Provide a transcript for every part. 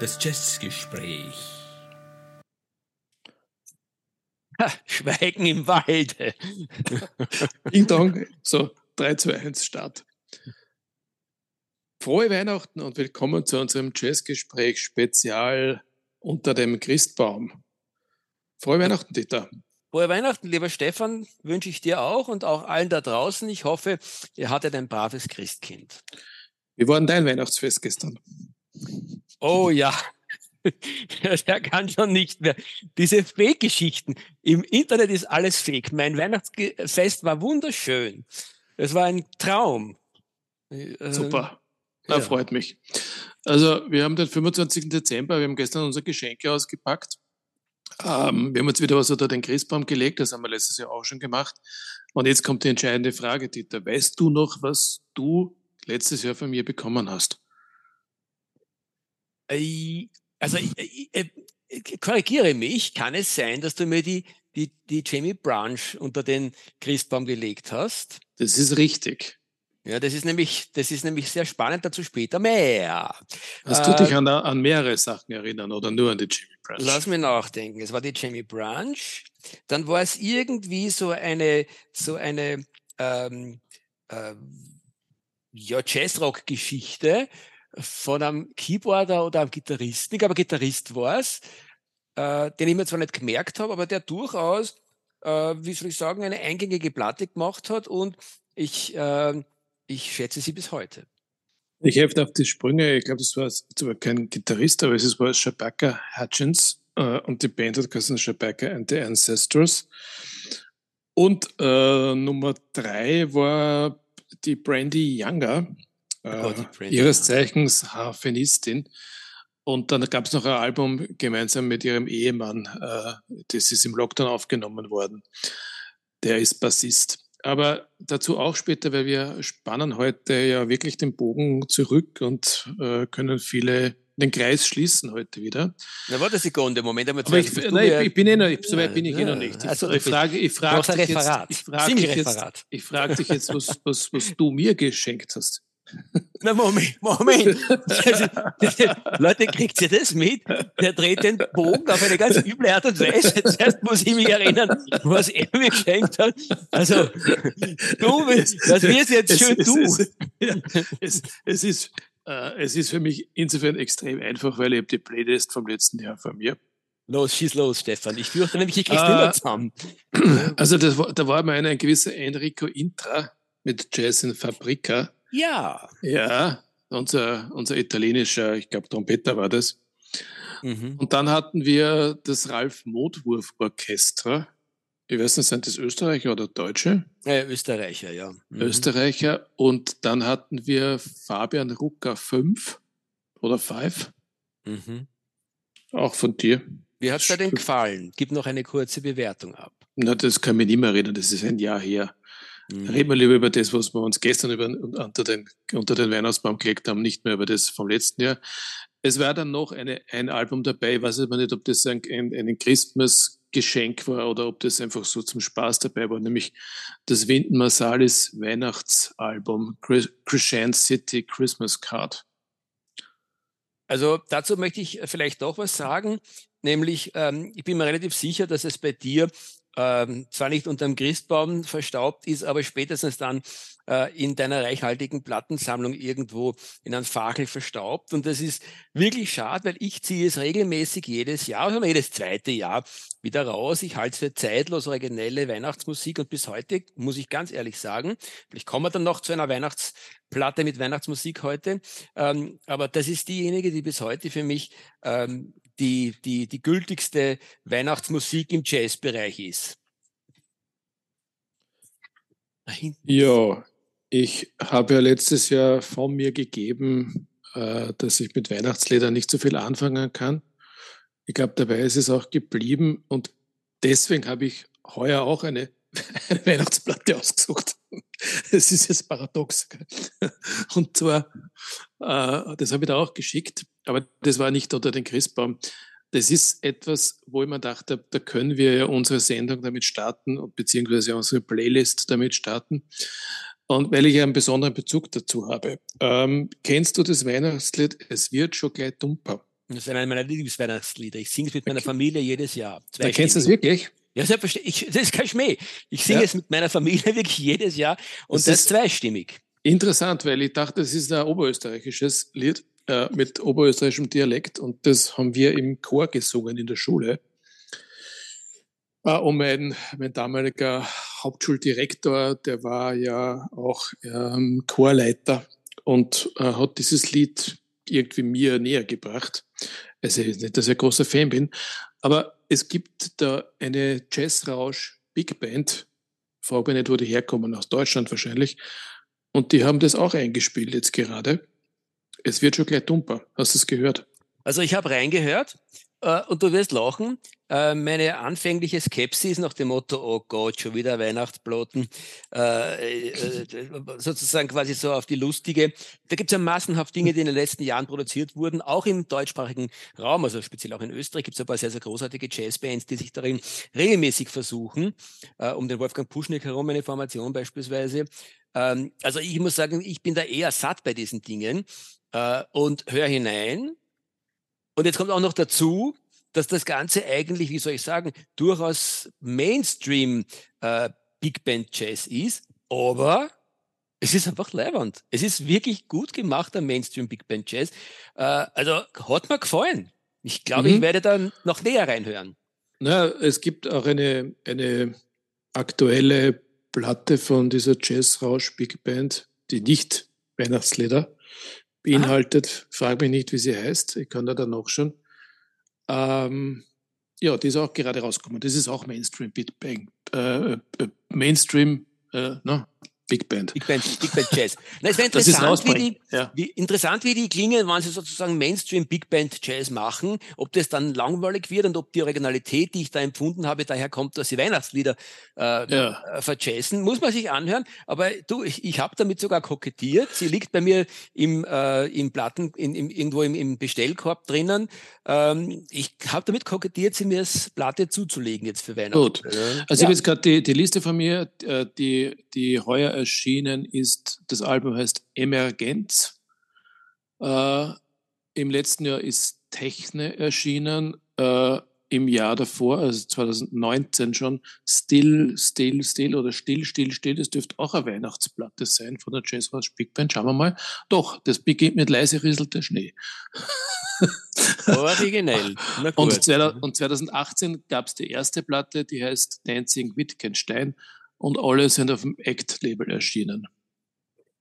Das Jazzgespräch. Schweigen im Walde. Ding Dong. So, 3, 2, 1, Start. Frohe Weihnachten und willkommen zu unserem Jazzgespräch Spezial unter dem Christbaum. Frohe Weihnachten, Dieter. Frohe Weihnachten, lieber Stefan, wünsche ich dir auch und auch allen da draußen. Ich hoffe, ihr hattet ein braves Christkind. Wie war denn dein Weihnachtsfest gestern? Oh ja, der kann schon nicht mehr. Diese Fake-Geschichten. Im Internet ist alles fake. Mein Weihnachtsfest war wunderschön. Es war ein Traum. Äh, Super. Na, ja. freut mich. Also, wir haben den 25. Dezember, wir haben gestern unsere Geschenke ausgepackt. Ähm, wir haben jetzt wieder was unter den Christbaum gelegt, das haben wir letztes Jahr auch schon gemacht. Und jetzt kommt die entscheidende Frage, Dieter. Weißt du noch, was du letztes Jahr von mir bekommen hast? Also ich, ich, korrigiere mich, kann es sein, dass du mir die, die, die Jamie Branch unter den Christbaum gelegt hast? Das ist richtig. Ja, das ist nämlich, das ist nämlich sehr spannend, dazu später mehr. Du dich äh, an, an mehrere Sachen erinnern oder nur an die Jamie Branch? Lass mich nachdenken. Es war die Jamie Branch, dann war es irgendwie so eine, so eine ähm, äh, ja, Jazzrock-Geschichte von einem Keyboarder oder einem Gitarristen, ich glaube, Gitarrist war es, äh, den ich mir zwar nicht gemerkt habe, aber der durchaus, äh, wie soll ich sagen, eine eingängige Platte gemacht hat und ich, äh, ich schätze sie bis heute. Ich helfe auf die Sprünge, ich glaube, das war zwar kein Gitarrist, aber es war Shabaka Hutchins äh, und die Band hat geheißen Shabaka and the Ancestors. Und äh, Nummer drei war die Brandy Younger, äh, ihres Zeichens Harfenistin. Und dann gab es noch ein Album gemeinsam mit ihrem Ehemann, äh, das ist im Lockdown aufgenommen worden. Der ist Bassist. Aber dazu auch später, weil wir spannen heute ja wirklich den Bogen zurück und äh, können viele den Kreis schließen heute wieder. Na, warte eine Sekunde, Moment. Aber ich, nein, ich, bin eh noch, so weit bin ich ja, eh noch nicht. Ich, also, ich frage, ich frage dich jetzt, ich frage dich jetzt, ich frage dich jetzt, was, was, was du mir geschenkt hast. Na, Moment, Moment. Leute, kriegt ihr das mit? Der dreht den Bogen auf eine ganz üble Art und Weise. Zuerst muss ich mich erinnern, was er mir geschenkt hat. Also, du, das wirst jetzt schön es, du. Es, es, es, ist, äh, es ist für mich insofern extrem einfach, weil ich habe die Playlist vom letzten Jahr von mir. Los, schieß los, Stefan. Ich fürchte nämlich, ich krieg's äh, zusammen. Also, das da war mal ein gewisser Enrico Intra mit Jazz in Fabrica ja. Ja, unser, unser italienischer, ich glaube, Trompeter war das. Mhm. Und dann hatten wir das Ralf Modwurf Orchester. Ich weiß nicht, sind das Österreicher oder Deutsche? Ja, Österreicher, ja. Mhm. Österreicher. Und dann hatten wir Fabian Rucker 5 oder 5. Mhm. Auch von dir. Wie hat es dir denn gefallen? Gib noch eine kurze Bewertung ab. Na, das kann mich nicht mehr erinnern, das ist ein Jahr her. Mhm. Reden wir lieber über das, was wir uns gestern über, unter, den, unter den Weihnachtsbaum gelegt haben, nicht mehr über das vom letzten Jahr. Es war dann noch eine, ein Album dabei, ich weiß aber nicht, ob das ein, ein, ein Christmas-Geschenk war oder ob das einfach so zum Spaß dabei war, nämlich das Winton Marsalis Weihnachtsalbum Crescent City Christmas Card. Also dazu möchte ich vielleicht doch was sagen, nämlich ähm, ich bin mir relativ sicher, dass es bei dir ähm, zwar nicht unterm Christbaum verstaubt ist, aber spätestens dann äh, in deiner reichhaltigen Plattensammlung irgendwo in einem Fachel verstaubt. Und das ist wirklich schade, weil ich ziehe es regelmäßig jedes Jahr, also jedes zweite Jahr wieder raus. Ich halte es für zeitlos originelle Weihnachtsmusik und bis heute, muss ich ganz ehrlich sagen, vielleicht kommen wir dann noch zu einer Weihnachtsplatte mit Weihnachtsmusik heute, ähm, aber das ist diejenige, die bis heute für mich ähm, die, die, die gültigste Weihnachtsmusik im Jazzbereich ist. Ja, ich habe ja letztes Jahr von mir gegeben, äh, dass ich mit Weihnachtsliedern nicht so viel anfangen kann. Ich glaube, dabei ist es auch geblieben und deswegen habe ich heuer auch eine, eine Weihnachtsplatte ausgesucht. Es ist jetzt paradox. Und zwar, das habe ich da auch geschickt, aber das war nicht unter den Christbaum. Das ist etwas, wo ich mir dachte, da können wir ja unsere Sendung damit starten, beziehungsweise unsere Playlist damit starten. Und weil ich einen besonderen Bezug dazu habe. Ähm, kennst du das Weihnachtslied Es wird schon gleich dumper? Das ist einer meiner Lieblingsweihnachtslieder. Ich singe es mit meiner Familie jedes Jahr. Da kennst du es wirklich? Ja, selbstverständlich. das ist kein Schmäh. Ich singe ja. es mit meiner Familie wirklich jedes Jahr und das, das ist zweistimmig. Interessant, weil ich dachte, das ist ein oberösterreichisches Lied äh, mit oberösterreichischem Dialekt und das haben wir im Chor gesungen in der Schule. Äh, und mein, mein damaliger Hauptschuldirektor, der war ja auch ähm, Chorleiter und äh, hat dieses Lied irgendwie mir näher gebracht. Also nicht, dass ich ein großer Fan bin, aber es gibt da eine Jazzrausch Big Band, frage mich nicht, wo die herkommen, aus Deutschland wahrscheinlich, und die haben das auch eingespielt jetzt gerade. Es wird schon gleich dumper. Hast du es gehört? Also ich habe reingehört äh, und du wirst lachen. Äh, meine anfängliche Skepsis nach dem Motto, oh Gott, schon wieder Weihnachtsbloten, äh, äh, sozusagen quasi so auf die lustige. Da gibt es ja massenhaft Dinge, die in den letzten Jahren produziert wurden, auch im deutschsprachigen Raum, also speziell auch in Österreich gibt es ein paar sehr, sehr großartige Jazzbands, die sich darin regelmäßig versuchen, äh, um den Wolfgang Puschnik herum eine Formation beispielsweise. Ähm, also ich muss sagen, ich bin da eher satt bei diesen Dingen äh, und höre hinein. Und jetzt kommt auch noch dazu, dass das Ganze eigentlich, wie soll ich sagen, durchaus Mainstream äh, Big Band Jazz ist, aber es ist einfach leibend. Es ist wirklich gut gemachter Mainstream Big Band Jazz. Äh, also hat mir gefallen. Ich glaube, mhm. ich werde dann noch näher reinhören. Na, es gibt auch eine, eine aktuelle Platte von dieser Jazz-Rausch Big Band, die nicht Weihnachtslieder beinhaltet. Aha. Frag mich nicht, wie sie heißt. Ich kann da dann noch schon. Ähm, ja, die ist auch gerade rausgekommen. Das ist auch Mainstream Big Bang. Äh, äh, Mainstream, äh, no, Big Band. Big Band, Big Band Jazz. Na, es wäre interessant, wie die, ja. wie, interessant, wie die klingen, wenn sie sozusagen Mainstream Big Band Jazz machen, ob das dann langweilig wird und ob die Originalität, die ich da empfunden habe, daher kommt, dass sie Weihnachtslieder äh, ja. Äh, verjazzen. Muss man sich anhören. Aber du, ich, ich habe damit sogar kokettiert. Sie liegt bei mir im, äh, im Platten, in, im, irgendwo im, im Bestellkorb drinnen. Ähm, ich habe damit kokettiert, sie mir das Platte zuzulegen jetzt für Weihnachten. Gut. Also ja. ich habe jetzt gerade die, die Liste von mir, äh, die, die heuer erschienen ist, das Album heißt Emergenz. Äh, Im letzten Jahr ist Techne erschienen. Äh, Im Jahr davor, also 2019 schon, Still, Still, Still oder Still, Still, Still. Das dürfte auch eine Weihnachtsplatte sein von der Jazz House Big Band. Schauen wir mal. Doch, das beginnt mit leise rieselt der Schnee. Originell. Und, und 2018 gab es die erste Platte, die heißt Dancing Wittgenstein und alle sind auf dem Act-Label erschienen.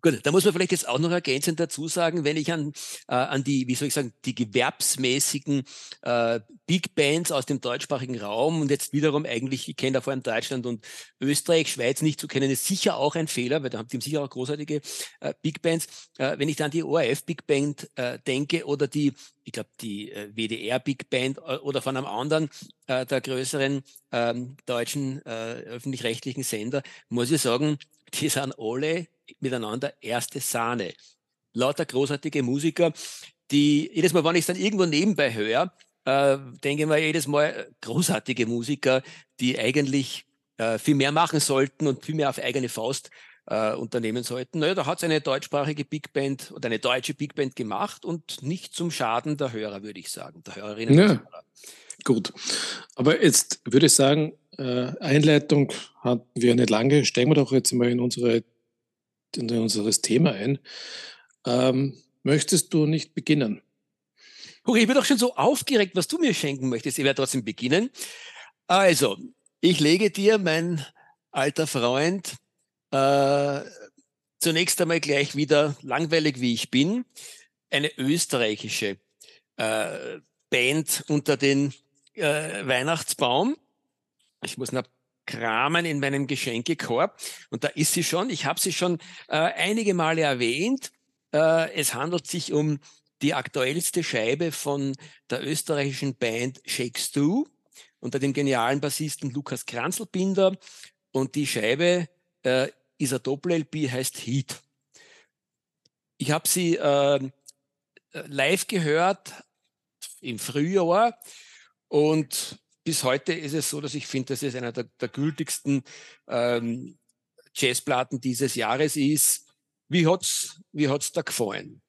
Gut, da muss man vielleicht jetzt auch noch ergänzend dazu sagen, wenn ich an, äh, an die, wie soll ich sagen, die gewerbsmäßigen äh, Big Bands aus dem deutschsprachigen Raum und jetzt wiederum eigentlich, ich kenne da vor allem Deutschland und Österreich, Schweiz nicht zu kennen, ist sicher auch ein Fehler, weil da haben die sicher auch großartige äh, Big Bands. Äh, wenn ich dann die ORF Big Band äh, denke oder die, ich glaube, die äh, WDR Big Band äh, oder von einem anderen äh, der größeren ähm, deutschen äh, öffentlich-rechtlichen Sender, muss ich sagen, die sind alle miteinander erste Sahne. Lauter großartige Musiker, die jedes Mal, wenn ich es dann irgendwo nebenbei höre, äh, denke ich mir jedes Mal äh, großartige Musiker, die eigentlich äh, viel mehr machen sollten und viel mehr auf eigene Faust äh, unternehmen sollten. Naja, da hat es eine deutschsprachige Big Band oder eine deutsche Big Band gemacht und nicht zum Schaden der Hörer, würde ich sagen, der Hörerinnen ja. und Hörer. Gut. Aber jetzt würde ich sagen, Einleitung hatten wir nicht lange. Steigen wir doch jetzt mal in, unsere, in unseres Thema ein. Ähm, möchtest du nicht beginnen? Okay, ich bin doch schon so aufgeregt, was du mir schenken möchtest. Ich werde trotzdem beginnen. Also, ich lege dir, mein alter Freund, äh, zunächst einmal gleich wieder langweilig, wie ich bin, eine österreichische äh, Band unter den äh, Weihnachtsbaum. Ich muss noch kramen in meinem Geschenkekorb und da ist sie schon. Ich habe sie schon äh, einige Male erwähnt. Äh, es handelt sich um die aktuellste Scheibe von der österreichischen Band Shake Stew unter dem genialen Bassisten Lukas Kranzelbinder. Und die Scheibe äh, ist ein Doppel-LP, heißt Heat. Ich habe sie äh, live gehört im Frühjahr und bis heute ist es so, dass ich finde, dass es einer der, der gültigsten ähm, Jazzplatten dieses Jahres ist. Wie hat's, wie hat's da gefallen?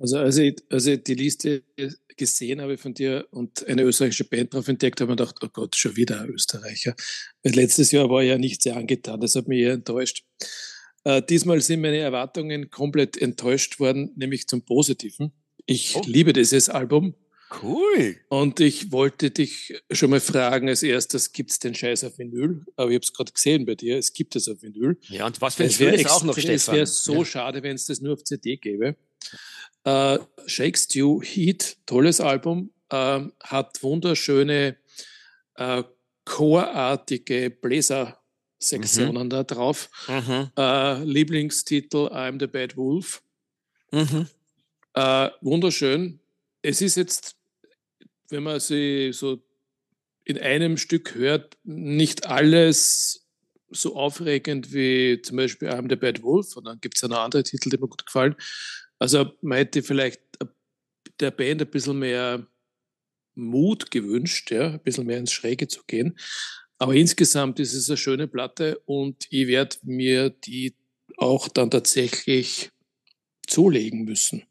Also als ich, als ich die Liste gesehen habe von dir und eine österreichische Band drauf entdeckt habe, habe ich gedacht, oh Gott, schon wieder ein Österreicher. Weil letztes Jahr war ich ja nicht sehr angetan, das hat mich eher enttäuscht. Äh, diesmal sind meine Erwartungen komplett enttäuscht worden, nämlich zum Positiven. Ich oh. liebe dieses Album. Cool. Und ich wollte dich schon mal fragen, als erstes, gibt es den Scheiß auf Vinyl? Aber ich habe es gerade gesehen bei dir, es gibt es auf Vinyl. Ja, und was für ein es auch noch, Stefan. Es wäre so ja. schade, wenn es das nur auf CD gäbe. Äh, Shake Stew Heat, tolles Album, äh, hat wunderschöne äh, chorartige Bläser-Sektionen mhm. da drauf. Mhm. Äh, Lieblingstitel I'm the Bad Wolf. Mhm. Äh, wunderschön. Es ist jetzt, wenn man sie so in einem Stück hört, nicht alles so aufregend wie zum Beispiel I'm the Bad Wolf. Und dann gibt es noch andere Titel, die mir gut gefallen. Also man hätte vielleicht der Band ein bisschen mehr Mut gewünscht, ja, ein bisschen mehr ins Schräge zu gehen. Aber insgesamt ist es eine schöne Platte und ich werde mir die auch dann tatsächlich zulegen müssen.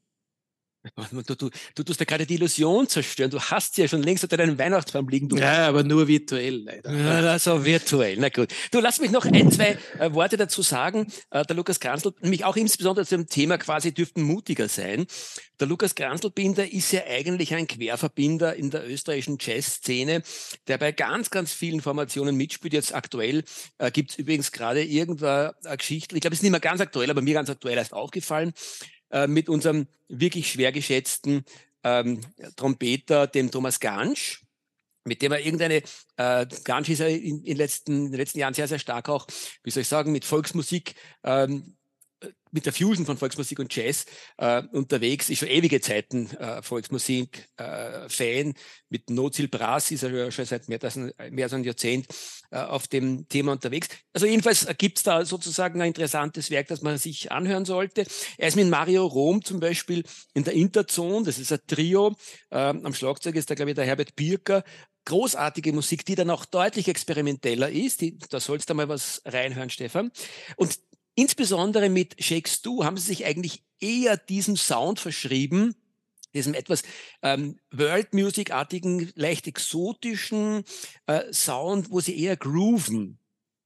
Du, du, du tust ja gerade die Illusion zerstören. Du hast ja schon längst unter deinem Weihnachtsbaum liegen. Du ja, aber nur virtuell leider. Ja, also virtuell. Na gut. Du, lass mich noch ein, zwei äh, Worte dazu sagen. Äh, der Lukas Kranzl, nämlich auch insbesondere zum Thema quasi dürften mutiger sein. Der Lukas Kranzl-Binder ist ja eigentlich ein Querverbinder in der österreichischen Jazzszene, der bei ganz, ganz vielen Formationen mitspielt. Jetzt aktuell äh, gibt es übrigens gerade irgendwo eine Geschichte, ich glaube, es ist nicht mehr ganz aktuell, aber mir ganz aktuell erst aufgefallen äh, mit unserem wirklich schwer geschätzten ähm, Trompeter, dem Thomas Gansch, mit dem er irgendeine, äh, Gansch ist er in, in, letzten, in den letzten Jahren sehr, sehr stark auch, wie soll ich sagen, mit Volksmusik ähm, mit der Fusion von Volksmusik und Jazz äh, unterwegs, ist schon ewige Zeiten äh, Volksmusik-Fan. Äh, mit Nozil Brass ist er schon seit mehr als, mehr als einem Jahrzehnt äh, auf dem Thema unterwegs. Also jedenfalls gibt es da sozusagen ein interessantes Werk, das man sich anhören sollte. Er ist mit Mario Rom zum Beispiel in der Interzone, das ist ein Trio. Äh, am Schlagzeug ist da, glaube ich, der Herbert Birker großartige Musik, die dann auch deutlich experimenteller ist. Die, da sollst du mal was reinhören, Stefan. Und Insbesondere mit Shakes Do haben sie sich eigentlich eher diesem Sound verschrieben, diesem etwas ähm, World Music-artigen, leicht exotischen äh, Sound, wo sie eher grooven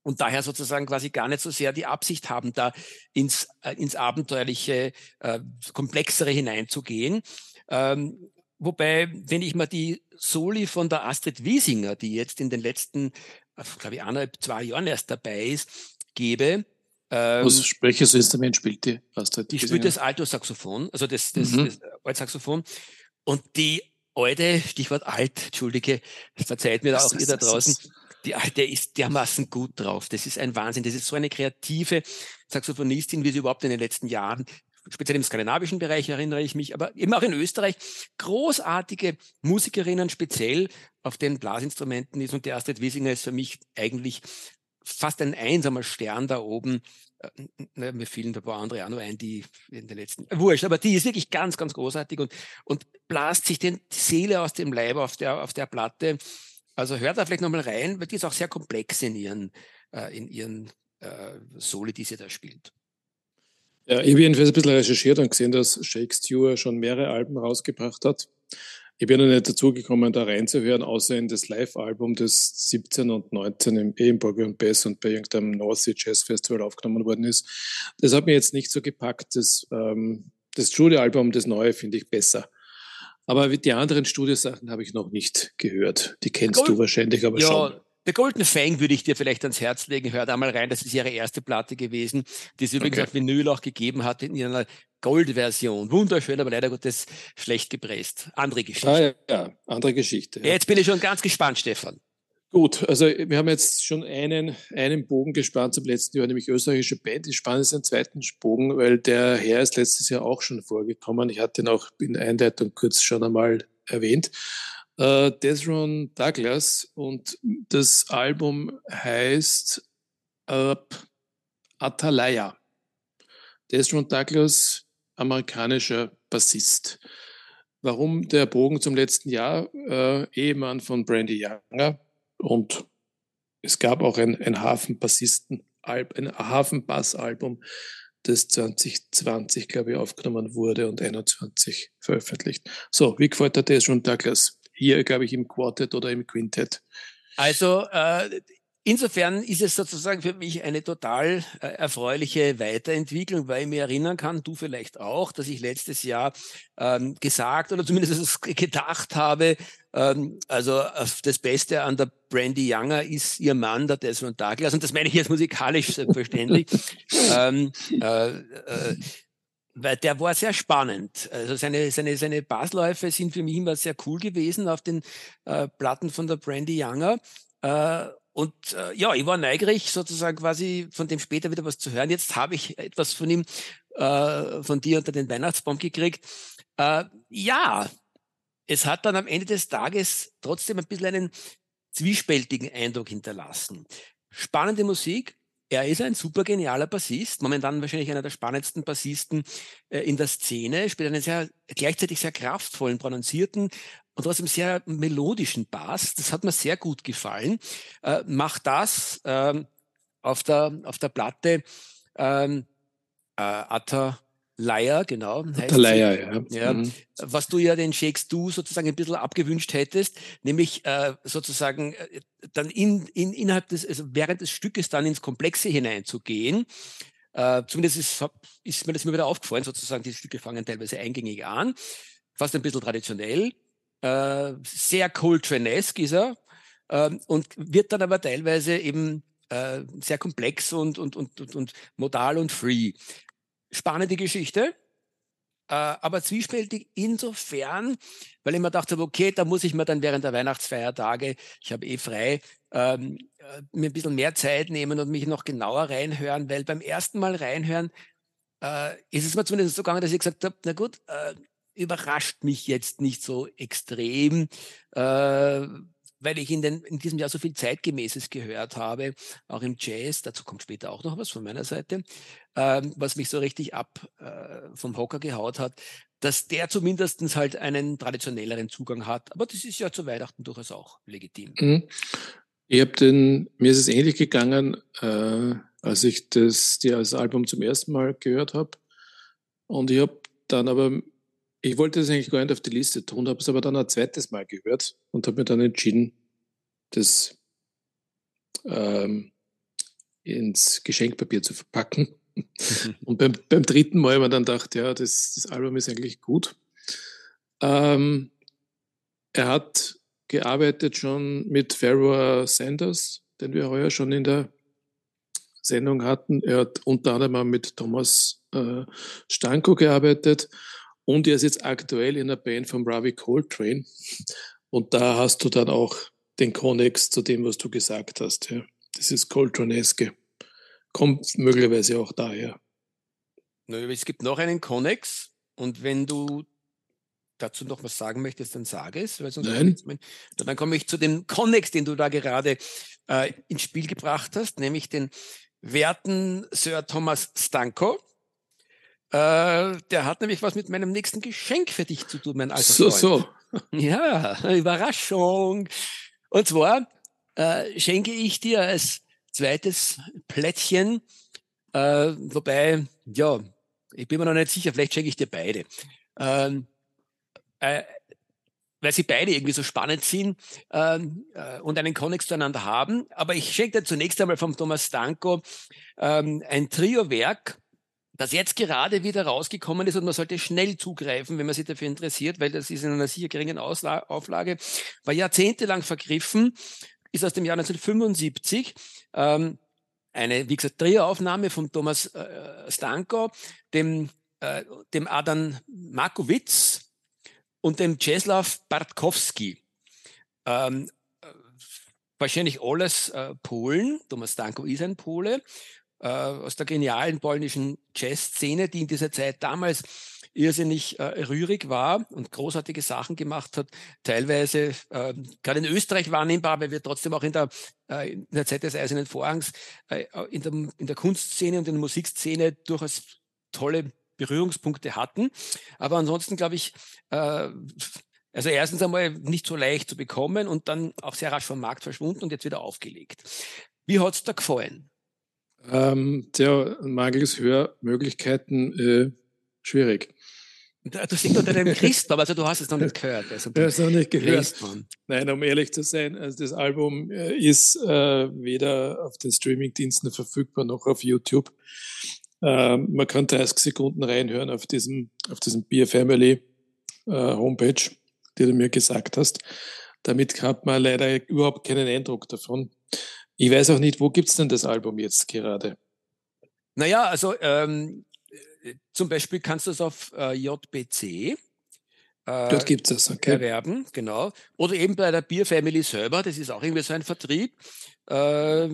und daher sozusagen quasi gar nicht so sehr die Absicht haben, da ins, äh, ins Abenteuerliche, äh, Komplexere hineinzugehen. Ähm, wobei, wenn ich mal die Soli von der Astrid Wiesinger, die jetzt in den letzten, äh, glaube ich, eineinhalb, zwei Jahren erst dabei ist, gebe, ähm, Was, welches Instrument spielt die? Astrid die spielt das Alto-Saxophon, also das, das, mhm. das Altsaxophon. Und die alte, Stichwort alt, Entschuldige, verzeiht mir da auch ihr da draußen, die alte ist dermaßen gut drauf. Das ist ein Wahnsinn. Das ist so eine kreative Saxophonistin, wie sie überhaupt in den letzten Jahren speziell im skandinavischen Bereich erinnere ich mich, aber eben auch in Österreich, großartige Musikerinnen speziell auf den Blasinstrumenten ist und die Astrid Wiesinger ist für mich eigentlich fast ein einsamer Stern da oben. Äh, mir fielen da ein paar andere auch noch ein, die in den letzten, wurscht, aber die ist wirklich ganz, ganz großartig und, und blast sich den, die Seele aus dem Leib auf der, auf der Platte. Also hört da vielleicht nochmal rein, weil die ist auch sehr komplex in ihren, äh, in ihren äh, Soli, die sie da spielt. Ja, ich habe jedenfalls ein bisschen recherchiert und gesehen, dass Shakespeare schon mehrere Alben rausgebracht hat. Ich bin noch nicht dazugekommen, da reinzuhören, außer in das Live-Album, das 17 und 19 im Edinburgh und Bass und bei irgendeinem North Sea Jazz Festival aufgenommen worden ist. Das hat mir jetzt nicht so gepackt. Das, ähm, das Studioalbum, das neue, finde ich besser. Aber die anderen Studiosachen habe ich noch nicht gehört. Die kennst Gold, du wahrscheinlich aber ja, schon. The Golden Fang würde ich dir vielleicht ans Herz legen. Hör da mal rein. Das ist ihre erste Platte gewesen, die es übrigens okay. auf Vinyl auch gegeben hat in ihrer Gold-Version. Wunderschön, aber leider Gottes schlecht gepresst. Andere Geschichte. Ah, ja, ja, andere Geschichte. Ja. Jetzt bin ich schon ganz gespannt, Stefan. Gut, also wir haben jetzt schon einen, einen Bogen gespannt zum letzten Jahr, nämlich österreichische Band. Ich spanne jetzt einen zweiten Bogen, weil der Herr ist letztes Jahr auch schon vorgekommen. Ich hatte ihn auch in der Einleitung kurz schon einmal erwähnt. Uh, Desron Douglas und das Album heißt uh, Atalaya. Desron Douglas amerikanischer Bassist. Warum der Bogen zum letzten Jahr? Äh, Ehemann von Brandy Younger und es gab auch ein, ein Hafenbassisten, ein Hafenbassalbum das 2020, glaube ich, aufgenommen wurde und 21 veröffentlicht. So, wie gefällt dir das schon, Douglas? Hier, glaube ich, im Quartet oder im Quintett? Also, äh, Insofern ist es sozusagen für mich eine total äh, erfreuliche Weiterentwicklung, weil ich mir erinnern kann, du vielleicht auch, dass ich letztes Jahr ähm, gesagt oder zumindest gedacht habe, ähm, also das Beste an der Brandy Younger ist ihr Mann, der Desmond Douglas, und das meine ich jetzt musikalisch selbstverständlich. ähm, äh, äh, weil der war sehr spannend. Also seine, seine, seine Bassläufe sind für mich immer sehr cool gewesen auf den äh, Platten von der Brandy Younger. Äh, und äh, ja, ich war neugierig, sozusagen quasi von dem später wieder was zu hören. Jetzt habe ich etwas von ihm, äh, von dir unter den Weihnachtsbaum gekriegt. Äh, ja, es hat dann am Ende des Tages trotzdem ein bisschen einen zwiespältigen Eindruck hinterlassen. Spannende Musik. Er ist ein super genialer Bassist, momentan wahrscheinlich einer der spannendsten Bassisten äh, in der Szene, spielt einen sehr gleichzeitig sehr kraftvollen, prononcierten, und trotzdem sehr melodischen Bass. Das hat mir sehr gut gefallen. Äh, macht das ähm, auf, der, auf der Platte ähm, äh, Atta Leier, genau. Leier, ja. ja mhm. Was du ja den Shakes Du sozusagen ein bisschen abgewünscht hättest, nämlich äh, sozusagen äh, dann in, in, innerhalb des, also während des Stückes dann ins Komplexe hineinzugehen. Äh, zumindest ist, ist mir das immer wieder aufgefallen, sozusagen, die Stücke fangen teilweise eingängig an, fast ein bisschen traditionell, äh, sehr Coltrane-esque ist er ähm, und wird dann aber teilweise eben äh, sehr komplex und, und, und, und, und modal und free. Spannende Geschichte, äh, aber zwiespältig insofern, weil ich mir dachte, okay, da muss ich mir dann während der Weihnachtsfeiertage, ich habe eh frei, ähm, äh, mir ein bisschen mehr Zeit nehmen und mich noch genauer reinhören, weil beim ersten Mal reinhören äh, ist es mir zumindest so gegangen, dass ich gesagt habe, na gut, äh, überrascht mich jetzt nicht so extrem, äh, weil ich in, den, in diesem Jahr so viel Zeitgemäßes gehört habe, auch im Jazz, dazu kommt später auch noch was von meiner Seite, ähm, was mich so richtig ab äh, vom Hocker gehaut hat, dass der zumindest halt einen traditionelleren Zugang hat. Aber das ist ja zu Weihnachten durchaus auch legitim. Mhm. Ich habe den, mir ist es ähnlich gegangen, äh, als ich das, die als Album zum ersten Mal gehört habe. Und ich habe dann aber ich wollte das eigentlich gar nicht auf die Liste tun, habe es aber dann ein zweites Mal gehört und habe mir dann entschieden, das ähm, ins Geschenkpapier zu verpacken. und beim, beim, dritten Mal habe ich dann gedacht, ja, das, das Album ist eigentlich gut. Ähm, er hat gearbeitet schon mit Pharaoh Sanders, den wir heuer schon in der Sendung hatten. Er hat unter anderem mit Thomas äh, Stanko gearbeitet und er ist jetzt aktuell in der Band von Ravi Coltrane. Und da hast du dann auch den Connex zu dem, was du gesagt hast. Ja. Das ist Coltraneske. Kommt möglicherweise auch daher. Es gibt noch einen Connex. Und wenn du dazu noch was sagen möchtest, dann sage es. Weil sonst Nein. Dann komme ich zu dem Connex, den du da gerade äh, ins Spiel gebracht hast, nämlich den werten Sir Thomas Stanko. Äh, der hat nämlich was mit meinem nächsten Geschenk für dich zu tun, mein alter so, Freund. So, Ja, Überraschung. Und zwar äh, schenke ich dir als zweites Plättchen, äh, wobei, ja, ich bin mir noch nicht sicher, vielleicht schenke ich dir beide. Ähm, äh, weil sie beide irgendwie so spannend sind ähm, äh, und einen Konnex zueinander haben. Aber ich schenke dir zunächst einmal vom Thomas Stanko ähm, ein Trio-Werk das jetzt gerade wieder rausgekommen ist und man sollte schnell zugreifen, wenn man sich dafür interessiert, weil das ist in einer sicher geringen Ausla Auflage, war jahrzehntelang vergriffen, ist aus dem Jahr 1975. Ähm, eine, wie gesagt, Drehaufnahme von Thomas äh, Stanko, dem, äh, dem Adam Markowitz und dem Czeslaw Bartkowski. Ähm, äh, wahrscheinlich alles äh, Polen. Thomas Stanko ist ein Pole äh, aus der genialen polnischen Jazzszene, die in dieser Zeit damals irrsinnig äh, rührig war und großartige Sachen gemacht hat, teilweise äh, gerade in Österreich wahrnehmbar, weil wir trotzdem auch in der, äh, in der Zeit des Eisernen Vorhangs äh, in, der, in der Kunstszene und in der Musikszene durchaus tolle Berührungspunkte hatten. Aber ansonsten glaube ich, äh, also erstens einmal nicht so leicht zu bekommen und dann auch sehr rasch vom Markt verschwunden und jetzt wieder aufgelegt. Wie hat's da gefallen? Ähm, tja, mangels Hörmöglichkeiten äh, schwierig. Du singst unter dem Christbaum, also du hast es noch nicht gehört. Also du hast noch nicht gehört. Christbaum. Nein, um ehrlich zu sein, also das Album äh, ist äh, weder auf den Streamingdiensten verfügbar noch auf YouTube. Ähm, man kann 30 Sekunden reinhören auf diesem, auf diesem Beer Family äh, Homepage, die du mir gesagt hast. Damit hat man leider überhaupt keinen Eindruck davon. Ich weiß auch nicht, wo gibt es denn das Album jetzt gerade? Naja, also ähm, zum Beispiel kannst du es auf äh, JBC äh, Dort gibt es okay. erwerben, genau. Oder eben bei der Beer Family selber, das ist auch irgendwie so ein Vertrieb. Äh,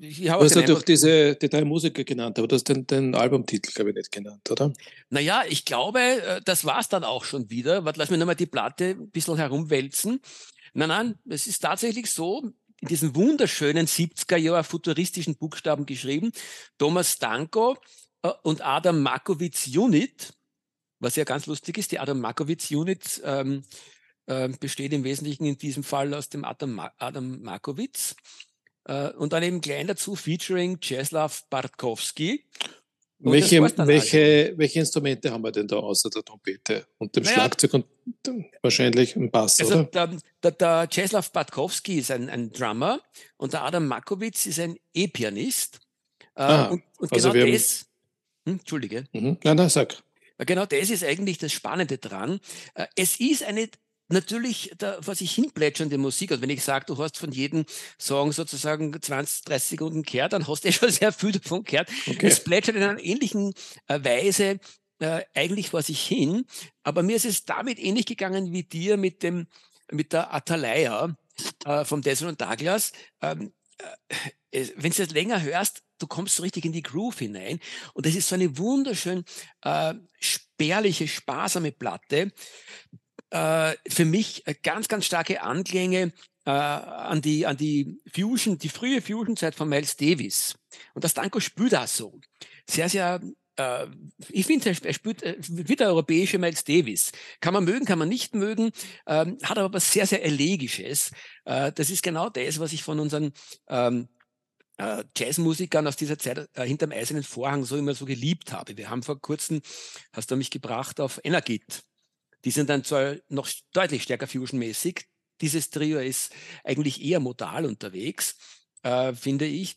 ich habe du hast ja diese die drei Musiker genannt, aber du hast den, den Albumtitel, glaube ich, nicht genannt, oder? Naja, ich glaube, äh, das war es dann auch schon wieder. Warte, lass mich nochmal die Platte ein bisschen herumwälzen. Nein, nein, es ist tatsächlich so, in diesen wunderschönen 70er Jahre futuristischen Buchstaben geschrieben. Thomas Stanko äh, und Adam Markowitz Unit, was ja ganz lustig ist. Die Adam Markowitz Unit ähm, äh, besteht im Wesentlichen in diesem Fall aus dem Adam, Ma Adam Markowitz. Äh, und dann eben klein dazu featuring Czeslaw Bartkowski. Welche, welche, welche Instrumente haben wir denn da außer der Trompete und dem naja, Schlagzeug und wahrscheinlich ein Bass, also oder? Der, der, der Czeslaw Bartkowski ist ein, ein Drummer und der Adam Makowitz ist ein E-Pianist. Äh, ah, und, und also genau das, hm, Entschuldige. Mhm. Nein, nein, sag. Genau das ist eigentlich das Spannende dran. Äh, es ist eine natürlich da, was ich hinplätschernde Musik. Also wenn ich sage, du hast von jedem Song sozusagen 20, 30 Sekunden gehört, dann hast du ja schon sehr viel davon gehört. Okay. Es plätschert in einer ähnlichen äh, Weise äh, eigentlich vor sich hin. Aber mir ist es damit ähnlich gegangen wie dir mit dem mit der Atalaya äh, vom Desmond und Douglas. Ähm, äh, wenn du das länger hörst, du kommst so richtig in die Groove hinein. Und das ist so eine wunderschön äh, spärliche, sparsame Platte. Äh, für mich äh, ganz, ganz starke Anklänge äh, an, die, an die Fusion, die frühe Fusion-Zeit von Miles Davis. Und das Danko spürt das so. Sehr, sehr äh, ich finde, er spielt äh, wie der europäische Miles Davis. Kann man mögen, kann man nicht mögen, ähm, hat aber was sehr, sehr Elegisches. Äh, das ist genau das, was ich von unseren ähm, äh, Jazzmusikern aus dieser Zeit äh, hinterm eisernen Vorhang so immer so geliebt habe. Wir haben vor kurzem, hast du mich gebracht, auf Energit. Die sind dann zwar noch deutlich stärker fusionmäßig. Dieses Trio ist eigentlich eher modal unterwegs, äh, finde ich.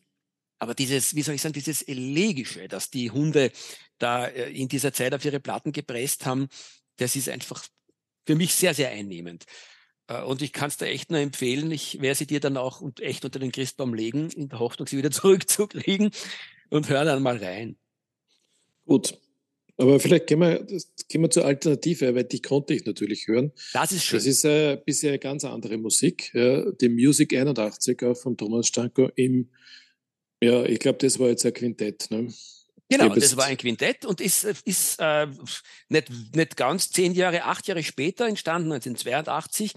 Aber dieses, wie soll ich sagen, dieses Elegische, dass die Hunde da äh, in dieser Zeit auf ihre Platten gepresst haben, das ist einfach für mich sehr, sehr einnehmend. Äh, und ich kann es da echt nur empfehlen. Ich werde sie dir dann auch echt unter den Christbaum legen, in der Hoffnung, sie wieder zurückzukriegen und hör dann mal rein. Gut. Aber vielleicht gehen wir, gehen wir zur Alternative, weil die konnte ich natürlich hören. Das ist schön. Das ist äh, bisher ganz andere Musik. Ja, die Music 81 auch von Thomas Stanko im, ja, ich glaube, das war jetzt ein Quintett. Ne? Genau, das war ein Quintett und ist, ist äh, nicht, nicht ganz zehn Jahre, acht Jahre später entstanden, 1982.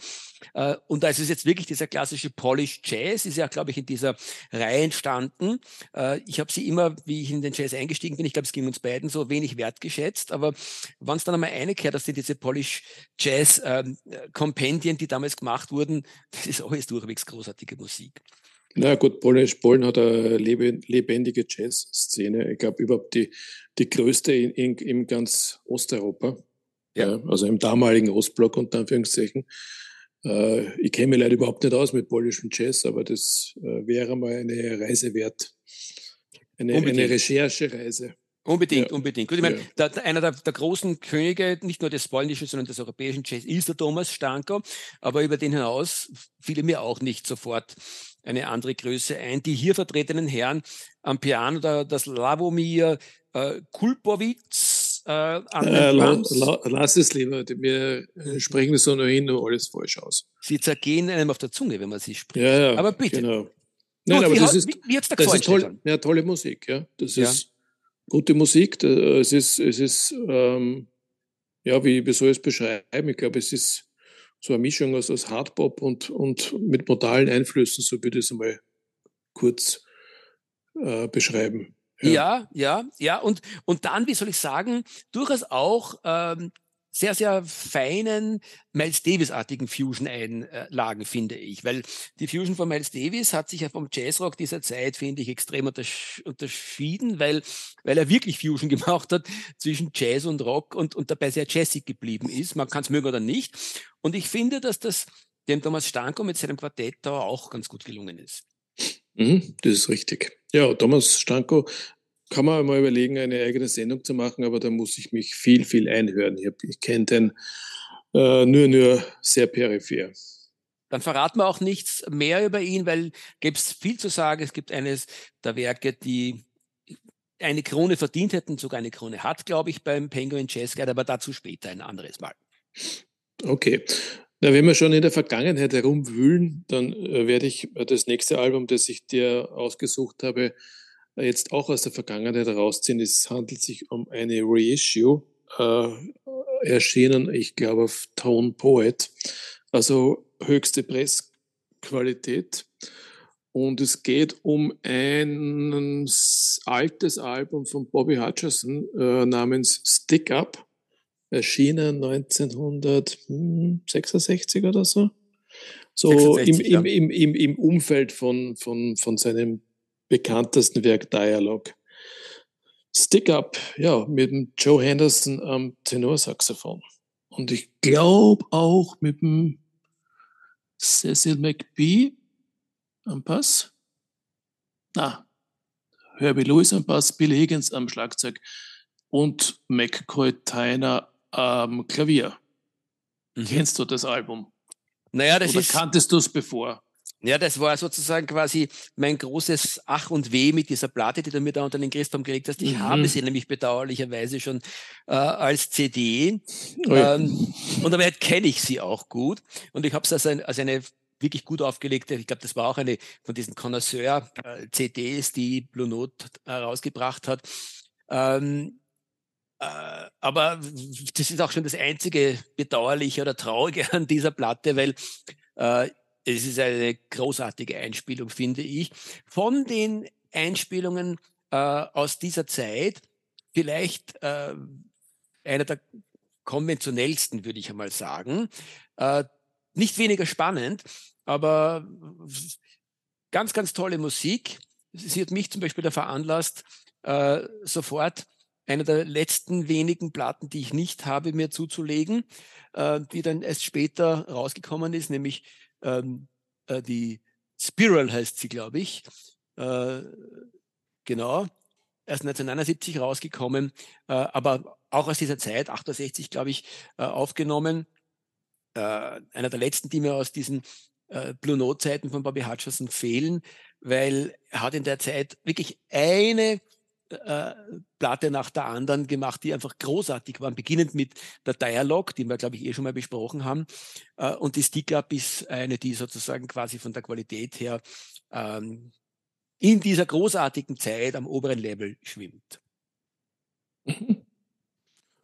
Äh, und da ist es jetzt wirklich dieser klassische Polish Jazz, ist ja, glaube ich, in dieser Reihe entstanden. Äh, ich habe sie immer, wie ich in den Jazz eingestiegen bin, ich glaube, es ging uns beiden so wenig wertgeschätzt, aber wenn es dann einmal einkehrt, dass diese Polish Jazz ähm, Kompendien, die damals gemacht wurden, das ist alles durchwegs großartige Musik. Na gut, Polen, Polen hat eine lebendige Jazz-Szene. Ich glaube, überhaupt die, die größte in, in, in ganz Osteuropa. Ja. ja. also im damaligen Ostblock unter Anführungszeichen. Äh, ich kenne mich leider überhaupt nicht aus mit polischem Jazz, aber das äh, wäre mal eine Reise wert. Eine, eine Recherchereise. Unbedingt, ja. unbedingt. Gut, ich meine, ja. der, einer der, der, großen Könige, nicht nur des polnischen, sondern des europäischen Jazz, ist der Thomas Stanko, aber über den hinaus fiel mir auch nicht sofort eine andere Größe ein. Die hier vertretenen Herren am Piano, der, das Slavomir äh, Kulpowitz, äh, an äh, la, la, lass es lieber, wir äh, sprechen so ohnehin nur alles falsch aus. Sie zergehen einem auf der Zunge, wenn man sie spricht. Ja, ja, aber bitte. Genau. Nein, Gut, aber das ist, wie, wie da das ist toll, ja, tolle Musik, ja. Das ja. ist gute Musik. Es ist, es ist ähm, ja, wie, wie soll ich es beschreiben? Ich glaube, es ist so eine Mischung aus, aus Hardpop und, und mit modalen Einflüssen, so würde ich es einmal kurz äh, beschreiben. Ja. ja, ja, ja. Und, und dann, wie soll ich sagen, durchaus auch ähm, sehr, sehr feinen Miles Davis-artigen Fusion-Einlagen, finde ich. Weil die Fusion von Miles Davis hat sich ja vom Jazzrock dieser Zeit, finde ich, extrem untersch unterschieden, weil, weil er wirklich Fusion gemacht hat zwischen Jazz und Rock und, und dabei sehr jazzig geblieben ist. Man kann es mögen oder nicht. Und ich finde, dass das dem Thomas Stanko mit seinem Quartett da auch ganz gut gelungen ist. Mhm, das ist richtig. Ja, Thomas Stanko kann man mal überlegen, eine eigene Sendung zu machen, aber da muss ich mich viel, viel einhören. Ich, ich kenne den äh, nur, nur sehr peripher. Dann verraten wir auch nichts mehr über ihn, weil gibt es viel zu sagen. Es gibt eines der Werke, die eine Krone verdient hätten, sogar eine Krone hat, glaube ich, beim Penguin Jazz Guide, aber dazu später ein anderes Mal. Okay. Na, wenn wir schon in der Vergangenheit herumwühlen, dann äh, werde ich das nächste Album, das ich dir ausgesucht habe, jetzt auch aus der Vergangenheit herausziehen. Es handelt sich um eine Reissue, äh, erschienen, ich glaube, auf Tone Poet, also höchste Pressqualität. Und es geht um ein altes Album von Bobby Hutcherson äh, namens Stick Up, erschienen 1966 oder so. So 66, im, im, im, im, Umfeld von, von, von seinem bekanntesten Werk Dialog. Stick Up, ja, mit dem Joe Henderson am Tenorsaxophon. Und ich glaube auch mit dem Cecil McBee am Bass. Na, Herbie Lewis am Bass, Bill Higgins am Schlagzeug und McCoy Tyner am Klavier. Mhm. Kennst du das Album? Naja, das Oder ist. Kanntest du es bevor? Ja, das war sozusagen quasi mein großes Ach und Weh mit dieser Platte, die du mir da unter den Christbaum gelegt hast. Ich mhm. habe sie nämlich bedauerlicherweise schon äh, als CD. Oh ja. ähm, und damit kenne ich sie auch gut. Und ich habe es als, ein, als eine wirklich gut aufgelegte, ich glaube, das war auch eine von diesen Connoisseur-CDs, äh, die Blue Note herausgebracht hat. Ähm, äh, aber das ist auch schon das einzige Bedauerliche oder Traurige an dieser Platte, weil äh, es ist eine großartige Einspielung, finde ich. Von den Einspielungen äh, aus dieser Zeit vielleicht äh, einer der konventionellsten, würde ich einmal sagen. Äh, nicht weniger spannend, aber ganz, ganz tolle Musik. Sie hat mich zum Beispiel da veranlasst, äh, sofort eine der letzten wenigen Platten, die ich nicht habe, mir zuzulegen, äh, die dann erst später rausgekommen ist, nämlich ähm, äh, die Spiral heißt sie, glaube ich. Äh, genau. Erst 1979 rausgekommen, äh, aber auch aus dieser Zeit, 68, glaube ich, äh, aufgenommen. Äh, einer der letzten, die mir aus diesen äh, Blue Note-Zeiten von Bobby Hutcherson fehlen, weil er hat in der Zeit wirklich eine Platte nach der anderen gemacht, die einfach großartig waren, beginnend mit der Dialog, die wir, glaube ich, eh schon mal besprochen haben. Äh, und die Stick Up ist eine, die sozusagen quasi von der Qualität her ähm, in dieser großartigen Zeit am oberen Level schwimmt.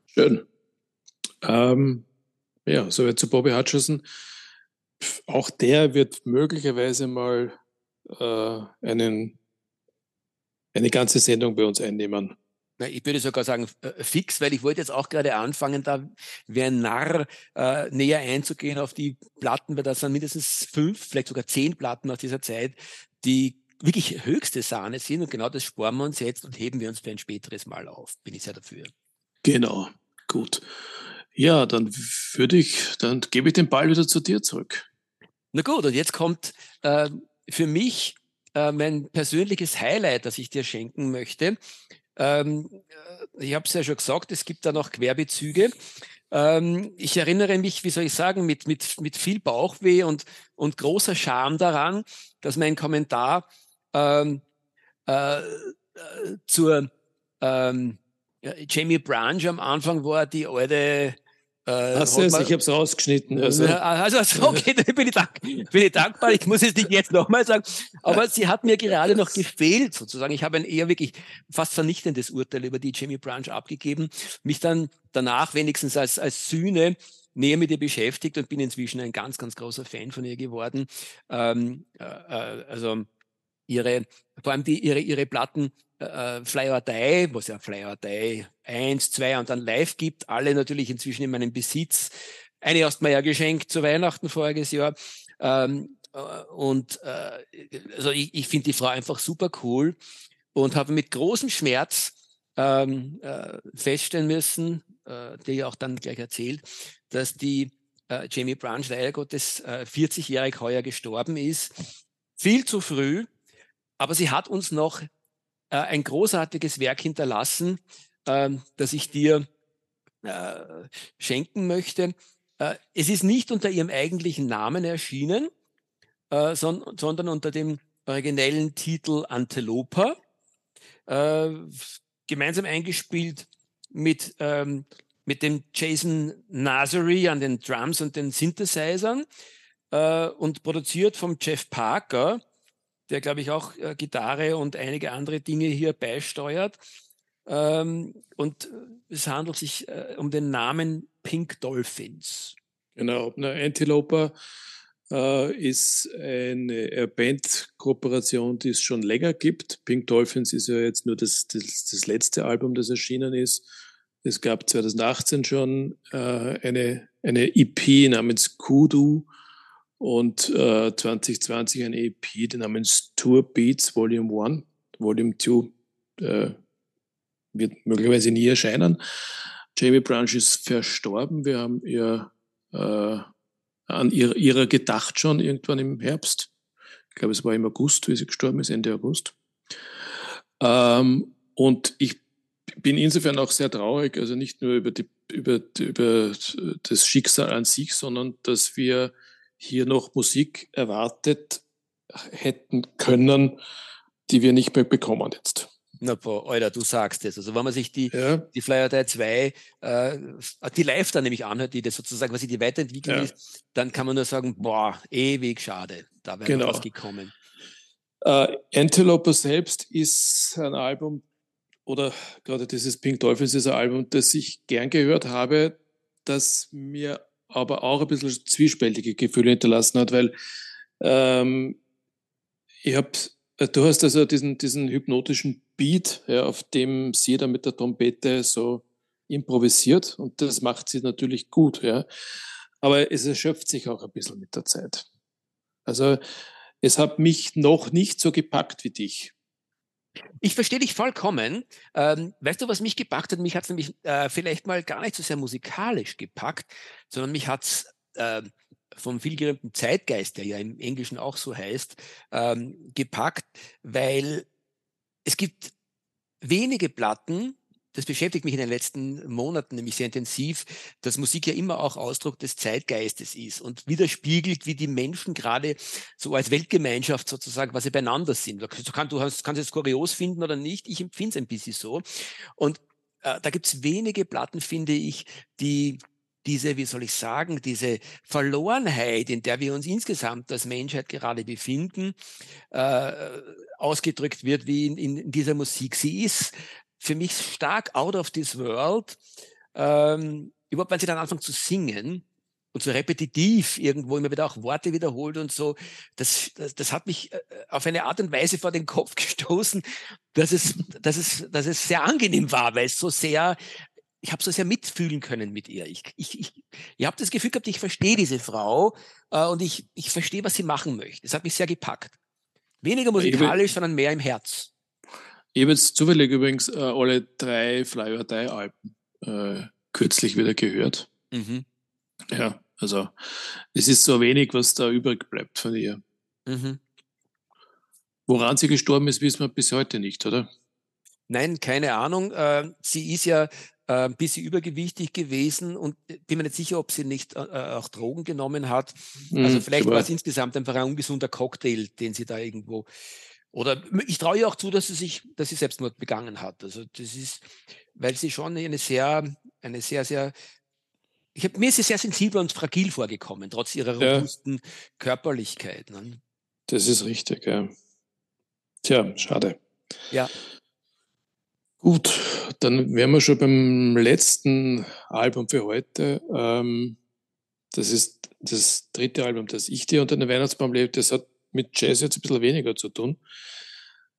Schön. Ähm, ja, soweit zu Bobby Hutcherson. Auch der wird möglicherweise mal äh, einen eine ganze Sendung bei uns einnehmen. Na, ich würde sogar sagen äh, fix, weil ich wollte jetzt auch gerade anfangen, da wie ein Narr äh, näher einzugehen auf die Platten, weil das sind mindestens fünf, vielleicht sogar zehn Platten aus dieser Zeit, die wirklich höchste Sahne sind und genau das sparen wir uns jetzt und heben wir uns für ein späteres Mal auf. Bin ich sehr dafür. Genau, gut. Ja, dann würde ich, dann gebe ich den Ball wieder zu dir zurück. Na gut, und jetzt kommt äh, für mich äh, mein persönliches Highlight, das ich dir schenken möchte. Ähm, äh, ich habe es ja schon gesagt, es gibt da noch Querbezüge. Ähm, ich erinnere mich, wie soll ich sagen, mit, mit, mit viel Bauchweh und, und großer Scham daran, dass mein Kommentar ähm, äh, äh zur ähm, Jamie Branch am Anfang war, die alte äh, Hast du es? Ich habe es rausgeschnitten. Also, also, also okay, dann bin ich, dank, bin ich dankbar. Ich muss es nicht jetzt nochmal sagen. Aber sie hat mir gerade noch gefehlt, sozusagen. Ich habe ein eher wirklich fast vernichtendes Urteil über die Jamie Branch abgegeben, mich dann danach wenigstens als, als Sühne näher mit ihr beschäftigt und bin inzwischen ein ganz, ganz großer Fan von ihr geworden. Ähm, äh, äh also ihre, vor allem die, ihre, ihre Platten äh, Die, was ja Fly or Die 1, 2 und dann live gibt, alle natürlich inzwischen in meinem Besitz. Eine hast du mir ja geschenkt zu Weihnachten voriges Jahr. Ähm, äh, und äh, also ich, ich finde die Frau einfach super cool und habe mit großem Schmerz ähm, äh, feststellen müssen, äh, der ja auch dann gleich erzählt, dass die äh, Jamie Branch leider Gottes äh, 40-jährig heuer gestorben ist. Viel zu früh, aber sie hat uns noch äh, ein großartiges Werk hinterlassen, ähm, das ich dir äh, schenken möchte. Äh, es ist nicht unter ihrem eigentlichen Namen erschienen, äh, son sondern unter dem originellen Titel Antelopa, äh, gemeinsam eingespielt mit, ähm, mit dem Jason Nazary an den Drums und den Synthesizern äh, und produziert vom Jeff Parker, der, glaube ich, auch äh, Gitarre und einige andere Dinge hier beisteuert. Ähm, und es handelt sich äh, um den Namen Pink Dolphins. Genau, eine Antiloper äh, ist eine Bandkooperation, die es schon länger gibt. Pink Dolphins ist ja jetzt nur das, das, das letzte Album, das erschienen ist. Es gab 2018 schon äh, eine, eine EP namens Kudu und äh, 2020 eine EP namens Tour Beats Volume 1. Volume 2 äh, wird möglicherweise nie erscheinen. Jamie Branch ist verstorben. Wir haben ihr äh, an ihr, ihrer gedacht schon irgendwann im Herbst. Ich glaube, es war im August, wie sie gestorben ist, Ende August. Ähm, und ich bin insofern auch sehr traurig, also nicht nur über, die, über, über das Schicksal an sich, sondern dass wir hier noch Musik erwartet hätten können, die wir nicht mehr bekommen jetzt. Na, boah, Alter, du sagst es. Also wenn man sich die, ja. die Flyer 2, äh, die live dann nämlich anhört, die das sozusagen, was sie die Weiterentwicklung ja. ist, dann kann man nur sagen, boah, ewig schade, da wäre genau. was gekommen. Äh, Antelope selbst ist ein Album, oder gerade dieses Pink Dolphins ist ein Album, das ich gern gehört habe, das mir aber auch ein bisschen zwiespältige Gefühle hinterlassen hat, weil ähm, ich habe äh, du hast also diesen, diesen hypnotischen Beat, ja, auf dem sie da mit der Trompete so improvisiert und das macht sie natürlich gut, ja. Aber es erschöpft sich auch ein bisschen mit der Zeit. Also es hat mich noch nicht so gepackt wie dich. Ich verstehe dich vollkommen. Ähm, weißt du, was mich gepackt hat? Mich hat es nämlich äh, vielleicht mal gar nicht so sehr musikalisch gepackt, sondern mich hat es äh, vom vielgerühmten Zeitgeist, der ja im Englischen auch so heißt, ähm, gepackt, weil es gibt wenige Platten, das beschäftigt mich in den letzten Monaten nämlich sehr intensiv, dass Musik ja immer auch Ausdruck des Zeitgeistes ist und widerspiegelt, wie die Menschen gerade so als Weltgemeinschaft sozusagen, sie beieinander sind. Du, kannst, du kannst es kurios finden oder nicht, ich empfinde es ein bisschen so. Und äh, da gibt es wenige Platten, finde ich, die diese, wie soll ich sagen, diese Verlorenheit, in der wir uns insgesamt als Menschheit gerade befinden, äh, ausgedrückt wird wie in, in, dieser Musik. Sie ist für mich stark out of this world. Ähm, überhaupt, wenn sie dann anfangen zu singen und so repetitiv irgendwo immer wieder auch Worte wiederholt und so, das, das, das hat mich äh, auf eine Art und Weise vor den Kopf gestoßen, dass es, dass es, dass es sehr angenehm war, weil es so sehr ich habe so sehr mitfühlen können mit ihr. Ich, ich, ich, ich habe das Gefühl gehabt, ich verstehe diese Frau äh, und ich, ich verstehe, was sie machen möchte. Es hat mich sehr gepackt. Weniger musikalisch, sondern mehr im Herz. Ich habe jetzt zufällig übrigens äh, alle drei Fly or Die Alben äh, kürzlich wieder gehört. Mhm. Ja, also es ist so wenig, was da übrig bleibt von ihr. Mhm. Woran sie gestorben ist, wissen wir bis heute nicht, oder? Nein, keine Ahnung. Äh, sie ist ja ein äh, bisschen übergewichtig gewesen und äh, bin mir nicht sicher, ob sie nicht äh, auch Drogen genommen hat. Also vielleicht war es insgesamt einfach ein ungesunder Cocktail, den sie da irgendwo. Oder ich traue ihr auch zu, dass sie sich, dass sie Selbstmord begangen hat. Also das ist, weil sie schon eine sehr, eine sehr, sehr ich habe mir ist sie sehr sensibel und fragil vorgekommen, trotz ihrer robusten ja. Körperlichkeit. Ne? Das ist richtig, ja. Tja, schade. Ja. Gut, dann wären wir schon beim letzten Album für heute. Ähm, das ist das dritte Album, das ich dir unter den Weihnachtsbaum lebe. Das hat mit Jazz jetzt ein bisschen weniger zu tun.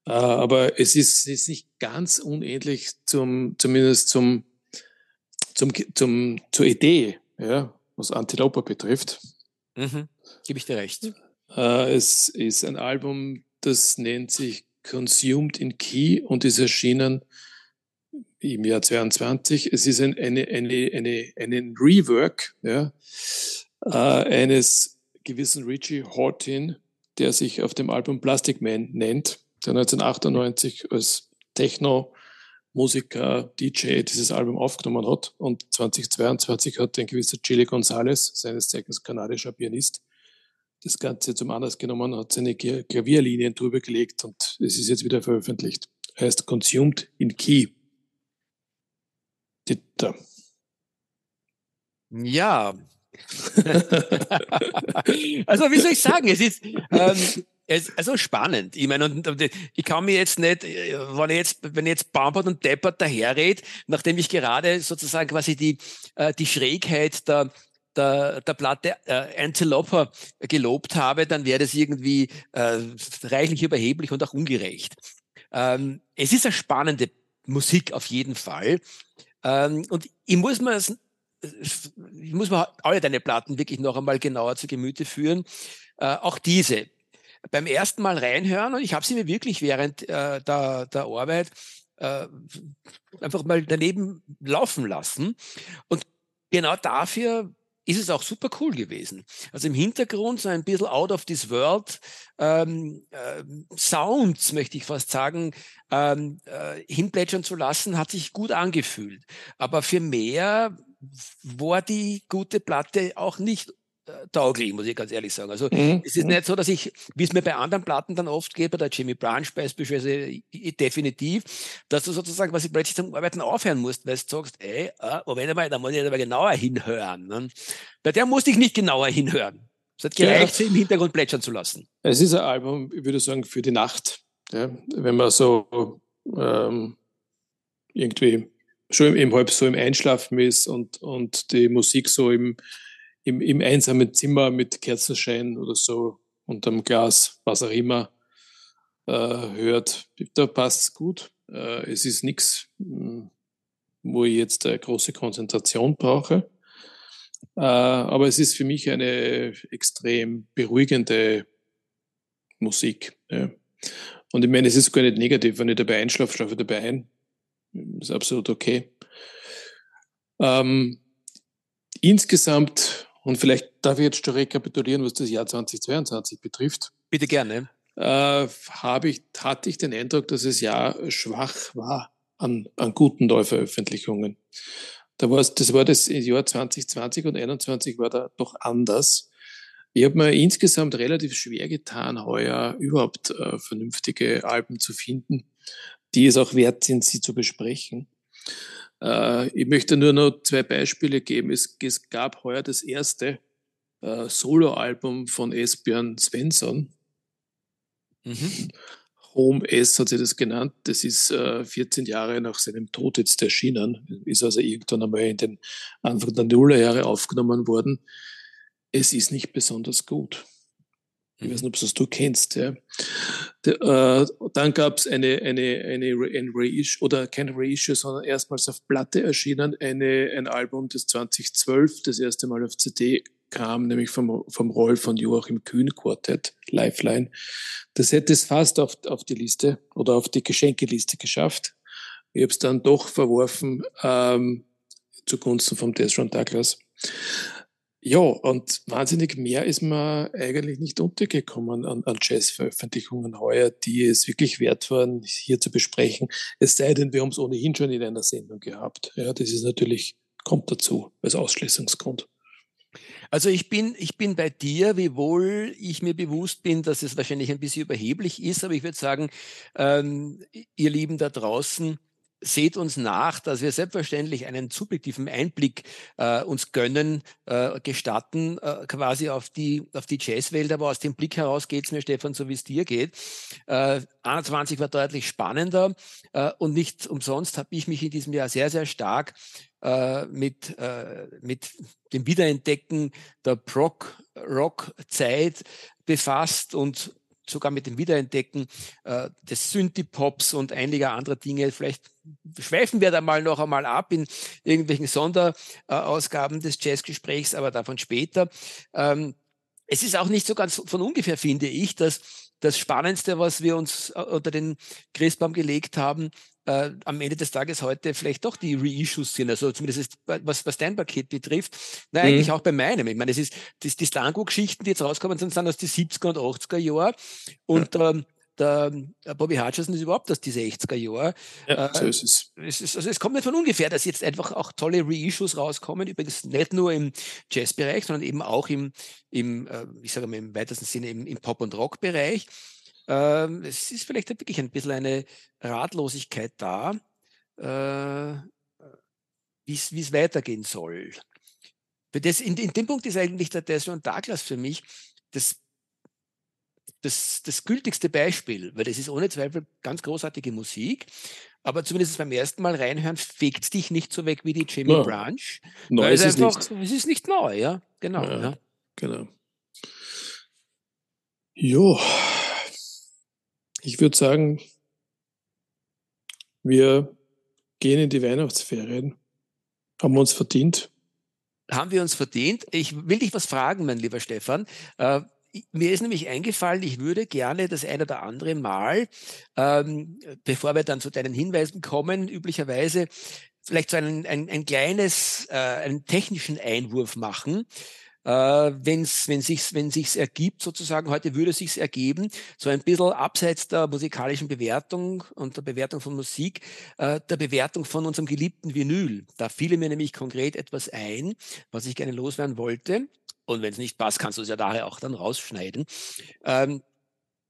Äh, aber es ist, ist nicht ganz unähnlich zum, zumindest zum, zum, zum, zur Idee, ja, was Antilope betrifft. Mhm. Gebe ich dir recht. Äh, es ist ein Album, das nennt sich Consumed in Key und ist erschienen im Jahr 22. Es ist ein, eine, eine, eine, einen Rework ja, äh, eines gewissen Richie Hortin, der sich auf dem Album Plastic Man nennt, der 1998 als Techno-Musiker, DJ dieses Album aufgenommen hat. Und 2022 hat ein gewisser Chile Gonzalez, seines Zeichens kanadischer Pianist, das Ganze zum Anlass genommen, hat seine Klavierlinien drüber gelegt und es ist jetzt wieder veröffentlicht. Heißt Consumed in Key. Dieter. Ja. also wie soll ich sagen, es ist ähm, es, also spannend. Ich meine, und, und, ich kann mir jetzt nicht, wenn ich jetzt, wenn ich jetzt Bampert und Deppert daherred, nachdem ich gerade sozusagen quasi die, äh, die Schrägheit der, der, der Platte äh, Antilope gelobt habe, dann wäre das irgendwie äh, reichlich überheblich und auch ungerecht. Ähm, es ist eine spannende Musik auf jeden Fall. Ähm, und ich muss mir ich muss mir alle deine Platten wirklich noch einmal genauer zu Gemüte führen. Äh, auch diese. Beim ersten Mal reinhören, und ich habe sie mir wirklich während äh, der, der Arbeit äh, einfach mal daneben laufen lassen. Und genau dafür ist es auch super cool gewesen. Also im Hintergrund so ein bisschen out of this world ähm, äh, Sounds, möchte ich fast sagen, ähm, äh, hinplätschern zu lassen, hat sich gut angefühlt. Aber für mehr war die gute Platte auch nicht äh, tauglich, muss ich ganz ehrlich sagen. Also mhm. es ist nicht so, dass ich, wie es mir bei anderen Platten dann oft geht, bei der Jimmy Branch beispielsweise definitiv, dass du sozusagen was ich plötzlich zum Arbeiten aufhören musst, weil du sagst, ey, äh, Moment mal, da muss ich aber genauer hinhören. Ne? Bei der musste ich nicht genauer hinhören. Es hat gereicht, sie im Hintergrund plätschern zu lassen. Es ist ein Album, ich würde sagen, für die Nacht. Ja? Wenn man so ähm, irgendwie schon im halb so im Einschlafen ist und, und die Musik so im im, im einsamen Zimmer mit Kerzenschein oder so unterm Glas, was auch immer, äh, hört, da passt es gut. Äh, es ist nichts, hm, wo ich jetzt eine große Konzentration brauche. Äh, aber es ist für mich eine extrem beruhigende Musik. Ja. Und ich meine, es ist gar nicht negativ, wenn ich dabei einschlafe, schlafe ich dabei ein. Ist absolut okay. Ähm, insgesamt und vielleicht darf ich jetzt schon rekapitulieren, was das Jahr 2022 betrifft. Bitte gerne. Äh, habe ich, hatte ich den Eindruck, dass das Jahr schwach war an, an guten Neuveröffentlichungen. Da war es, das war das Jahr 2020 und 2021 war da doch anders. Ich habe mir insgesamt relativ schwer getan, heuer überhaupt äh, vernünftige Alben zu finden, die es auch wert sind, sie zu besprechen. Äh, ich möchte nur noch zwei Beispiele geben. Es, es gab heuer das erste äh, Soloalbum von Esbjörn Svensson. Mhm. Home S hat sie das genannt. Das ist äh, 14 Jahre nach seinem Tod jetzt erschienen. Ist also irgendwann einmal in den Anfang der Nullerjahre aufgenommen worden. Es ist nicht besonders gut. Ich weiß nicht, ob du kennst. Ja. Äh, dann gab es eine, eine, eine, ein Reissue, oder kein Reissue, sondern erstmals auf Platte erschienen, eine, ein Album, das 2012 das erste Mal auf CD kam, nämlich vom, vom Roll von Joachim Kühn Quartett, Lifeline. Das hätte es fast auf, auf die Liste oder auf die Geschenkeliste geschafft. Ich habe es dann doch verworfen ähm, zugunsten vom Desron Douglas. Ja, und wahnsinnig mehr ist mir eigentlich nicht untergekommen an, an Jazz-Veröffentlichungen heuer, die es wirklich wert waren, hier zu besprechen. Es sei denn, wir haben es ohnehin schon in einer Sendung gehabt. Ja, das ist natürlich, kommt dazu als Ausschließungsgrund. Also ich bin, ich bin bei dir, wiewohl ich mir bewusst bin, dass es wahrscheinlich ein bisschen überheblich ist, aber ich würde sagen, ähm, ihr Lieben da draußen, seht uns nach, dass wir selbstverständlich einen subjektiven Einblick äh, uns gönnen, äh, gestatten, äh, quasi auf die, auf die Jazzwelt. Aber aus dem Blick heraus geht es mir, Stefan, so wie es dir geht. Äh, 21 war deutlich spannender äh, und nicht umsonst habe ich mich in diesem Jahr sehr, sehr stark äh, mit, äh, mit dem Wiederentdecken der Prog-Rock-Zeit befasst und sogar mit dem Wiederentdecken äh, des Synthie-Pops und einiger anderer Dinge. Vielleicht schweifen wir da mal noch einmal ab in irgendwelchen Sonderausgaben des Jazzgesprächs, aber davon später. Ähm, es ist auch nicht so ganz von ungefähr, finde ich, dass das Spannendste, was wir uns äh, unter den Christbaum gelegt haben, äh, am Ende des Tages heute vielleicht doch die Reissues sind. Also zumindest was, was dein Paket betrifft. Na, mhm. eigentlich auch bei meinem. Ich meine, es ist das, die Slango-Geschichten, die jetzt rauskommen, sind, sind aus den 70er und 80er Jahren. Und ja. ähm, der Bobby Hutcherson ist überhaupt aus diese 60er Jahre. Ja, so ist es. es ist, also es kommt nicht von ungefähr, dass jetzt einfach auch tolle Reissues rauskommen. Übrigens nicht nur im Jazzbereich, sondern eben auch im, im äh, ich sage mal im weitesten Sinne im, im Pop- und Rock-Bereich. Ähm, es ist vielleicht wirklich ein bisschen eine Ratlosigkeit da, äh, wie es weitergehen soll. Das, in, in, dem Punkt ist eigentlich der, John Douglas für mich das, das, das gültigste Beispiel, weil das ist ohne Zweifel ganz großartige Musik, aber zumindest beim ersten Mal reinhören fegt es dich nicht so weg wie die Jimmy no. Branch. Neu ist es einfach, nicht. Es ist nicht neu, ja, genau. Ja, ja. Genau. Jo, ich würde sagen, wir gehen in die Weihnachtsferien. Haben wir uns verdient? Haben wir uns verdient? Ich will dich was fragen, mein lieber Stefan. Äh, mir ist nämlich eingefallen, ich würde gerne das eine oder andere Mal, ähm, bevor wir dann zu deinen Hinweisen kommen, üblicherweise vielleicht so ein, ein, ein kleines, äh, einen technischen Einwurf machen äh, wenn's, wenn sich's, wenn sich's ergibt, sozusagen, heute würde es sich ergeben, so ein bisschen abseits der musikalischen Bewertung und der Bewertung von Musik, äh, der Bewertung von unserem geliebten Vinyl. Da fiele mir nämlich konkret etwas ein, was ich gerne loswerden wollte. Und wenn es nicht passt, kannst du es ja daher auch dann rausschneiden. Ähm,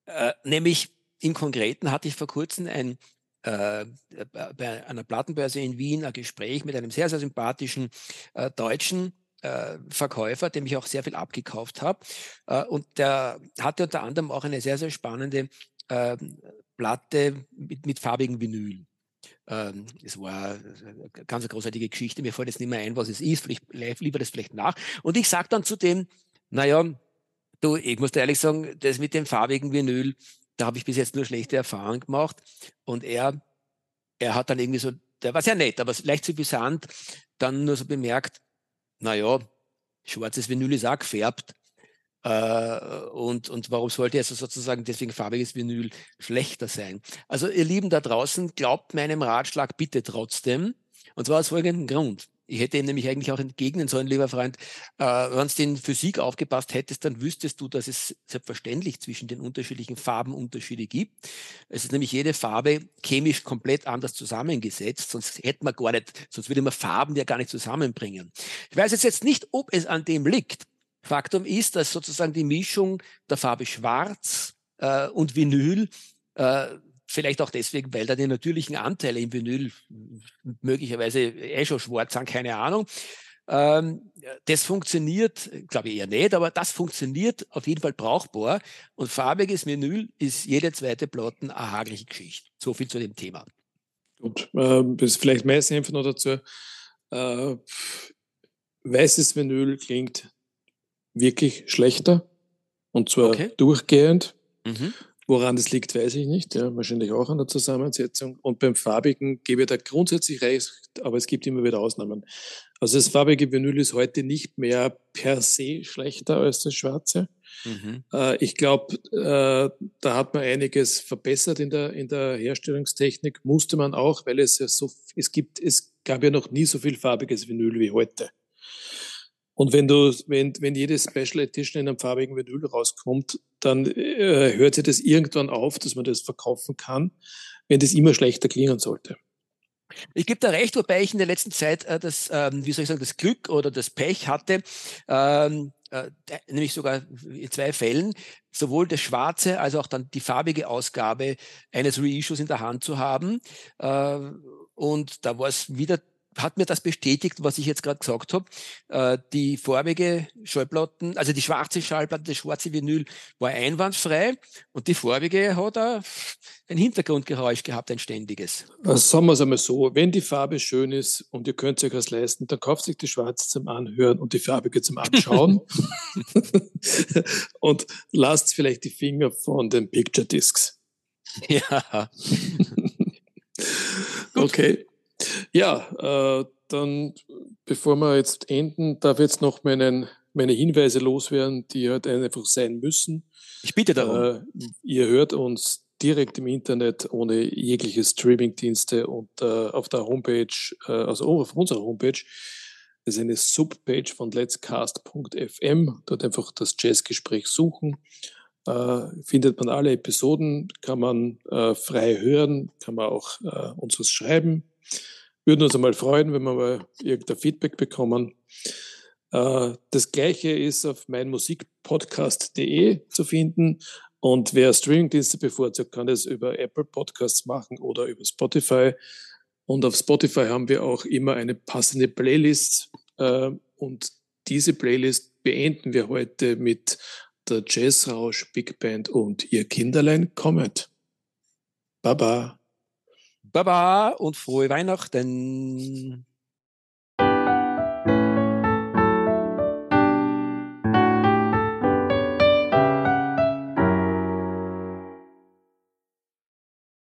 äh, nämlich im Konkreten hatte ich vor kurzem ein äh, bei einer Plattenbörse in Wien ein Gespräch mit einem sehr, sehr sympathischen äh, Deutschen, äh, Verkäufer, dem ich auch sehr viel abgekauft habe. Äh, und der hatte unter anderem auch eine sehr, sehr spannende äh, Platte mit, mit farbigen Vinyl. Ähm, es war eine ganz großartige Geschichte. Mir fällt jetzt nicht mehr ein, was es ist. Vielleicht lieber das vielleicht nach. Und ich sage dann zu dem, naja, du, ich muss dir ehrlich sagen, das mit dem farbigen Vinyl, da habe ich bis jetzt nur schlechte Erfahrungen gemacht. Und er, er hat dann irgendwie so, der war sehr nett, aber leicht zu suffisant, dann nur so bemerkt, naja, schwarzes Vinyl ist auch gefärbt. Äh, und, und warum sollte also sozusagen deswegen farbiges Vinyl schlechter sein? Also ihr Lieben da draußen, glaubt meinem Ratschlag bitte trotzdem. Und zwar aus folgendem Grund. Ich hätte ihm nämlich eigentlich auch entgegnen sollen, lieber Freund, äh, wenn du in Physik aufgepasst hättest, dann wüsstest du, dass es selbstverständlich zwischen den unterschiedlichen Farben Unterschiede gibt. Es ist nämlich jede Farbe chemisch komplett anders zusammengesetzt, sonst hätte man gar nicht, sonst würde man Farben ja gar nicht zusammenbringen. Ich weiß jetzt nicht, ob es an dem liegt. Faktum ist, dass sozusagen die Mischung der Farbe Schwarz äh, und Vinyl äh, Vielleicht auch deswegen, weil da die natürlichen Anteile im Vinyl möglicherweise eh schon schwarz sind, keine Ahnung. Ähm, das funktioniert, glaube ich eher nicht, aber das funktioniert auf jeden Fall brauchbar. Und farbiges Vinyl ist jede zweite Platten eine hagliche Geschichte. So viel zu dem Thema. Gut, äh, vielleicht mehr einfach noch dazu. Äh, weißes Vinyl klingt wirklich schlechter und zwar okay. durchgehend. Mhm. Woran das liegt, weiß ich nicht. Ja, wahrscheinlich auch an der Zusammensetzung. Und beim farbigen gebe ich da grundsätzlich recht, aber es gibt immer wieder Ausnahmen. Also das farbige Vinyl ist heute nicht mehr per se schlechter als das schwarze. Mhm. Äh, ich glaube, äh, da hat man einiges verbessert in der, in der Herstellungstechnik. Musste man auch, weil es ja so, es gibt, es gab ja noch nie so viel farbiges Vinyl wie heute. Und wenn du, wenn, wenn jedes Special Edition in einem farbigen Vinyl rauskommt, dann äh, hört sich das irgendwann auf, dass man das verkaufen kann, wenn das immer schlechter klingen sollte. Ich gebe da recht, wobei ich in der letzten Zeit äh, das, ähm, wie soll ich sagen, das Glück oder das Pech hatte, ähm, äh, nämlich sogar in zwei Fällen, sowohl das schwarze als auch dann die farbige Ausgabe eines Reissues in der Hand zu haben. Äh, und da war es wieder hat mir das bestätigt, was ich jetzt gerade gesagt habe. Äh, die farbige Schallplatten, also die schwarze Schallplatte, das schwarze Vinyl war einwandfrei und die farbige hat ein Hintergrundgeräusch gehabt, ein ständiges. Also sagen wir es einmal so, wenn die Farbe schön ist und ihr könnt euch das leisten, dann kauft sich die schwarze zum Anhören und die farbige zum Anschauen und lasst vielleicht die Finger von den Picture Discs. Ja. okay. Ja, äh, dann, bevor wir jetzt enden, darf ich jetzt noch meinen, meine Hinweise loswerden, die halt einfach sein müssen. Ich bitte darum. Äh, ihr hört uns direkt im Internet ohne jegliche Streamingdienste und äh, auf der Homepage, äh, also auf unserer Homepage, das ist eine Subpage von letscast.fm. Dort einfach das Jazzgespräch suchen äh, findet man alle Episoden, kann man äh, frei hören, kann man auch äh, uns was schreiben. Würden uns einmal freuen, wenn wir mal irgendein Feedback bekommen. Äh, das gleiche ist auf meinmusikpodcast.de zu finden. Und wer Streamingdienste bevorzugt, kann das über Apple Podcasts machen oder über Spotify. Und auf Spotify haben wir auch immer eine passende Playlist. Äh, und diese Playlist beenden wir heute mit der Jazzrausch Big Band und ihr Kinderlein Comet. Baba. Baba und frohe Weihnachten.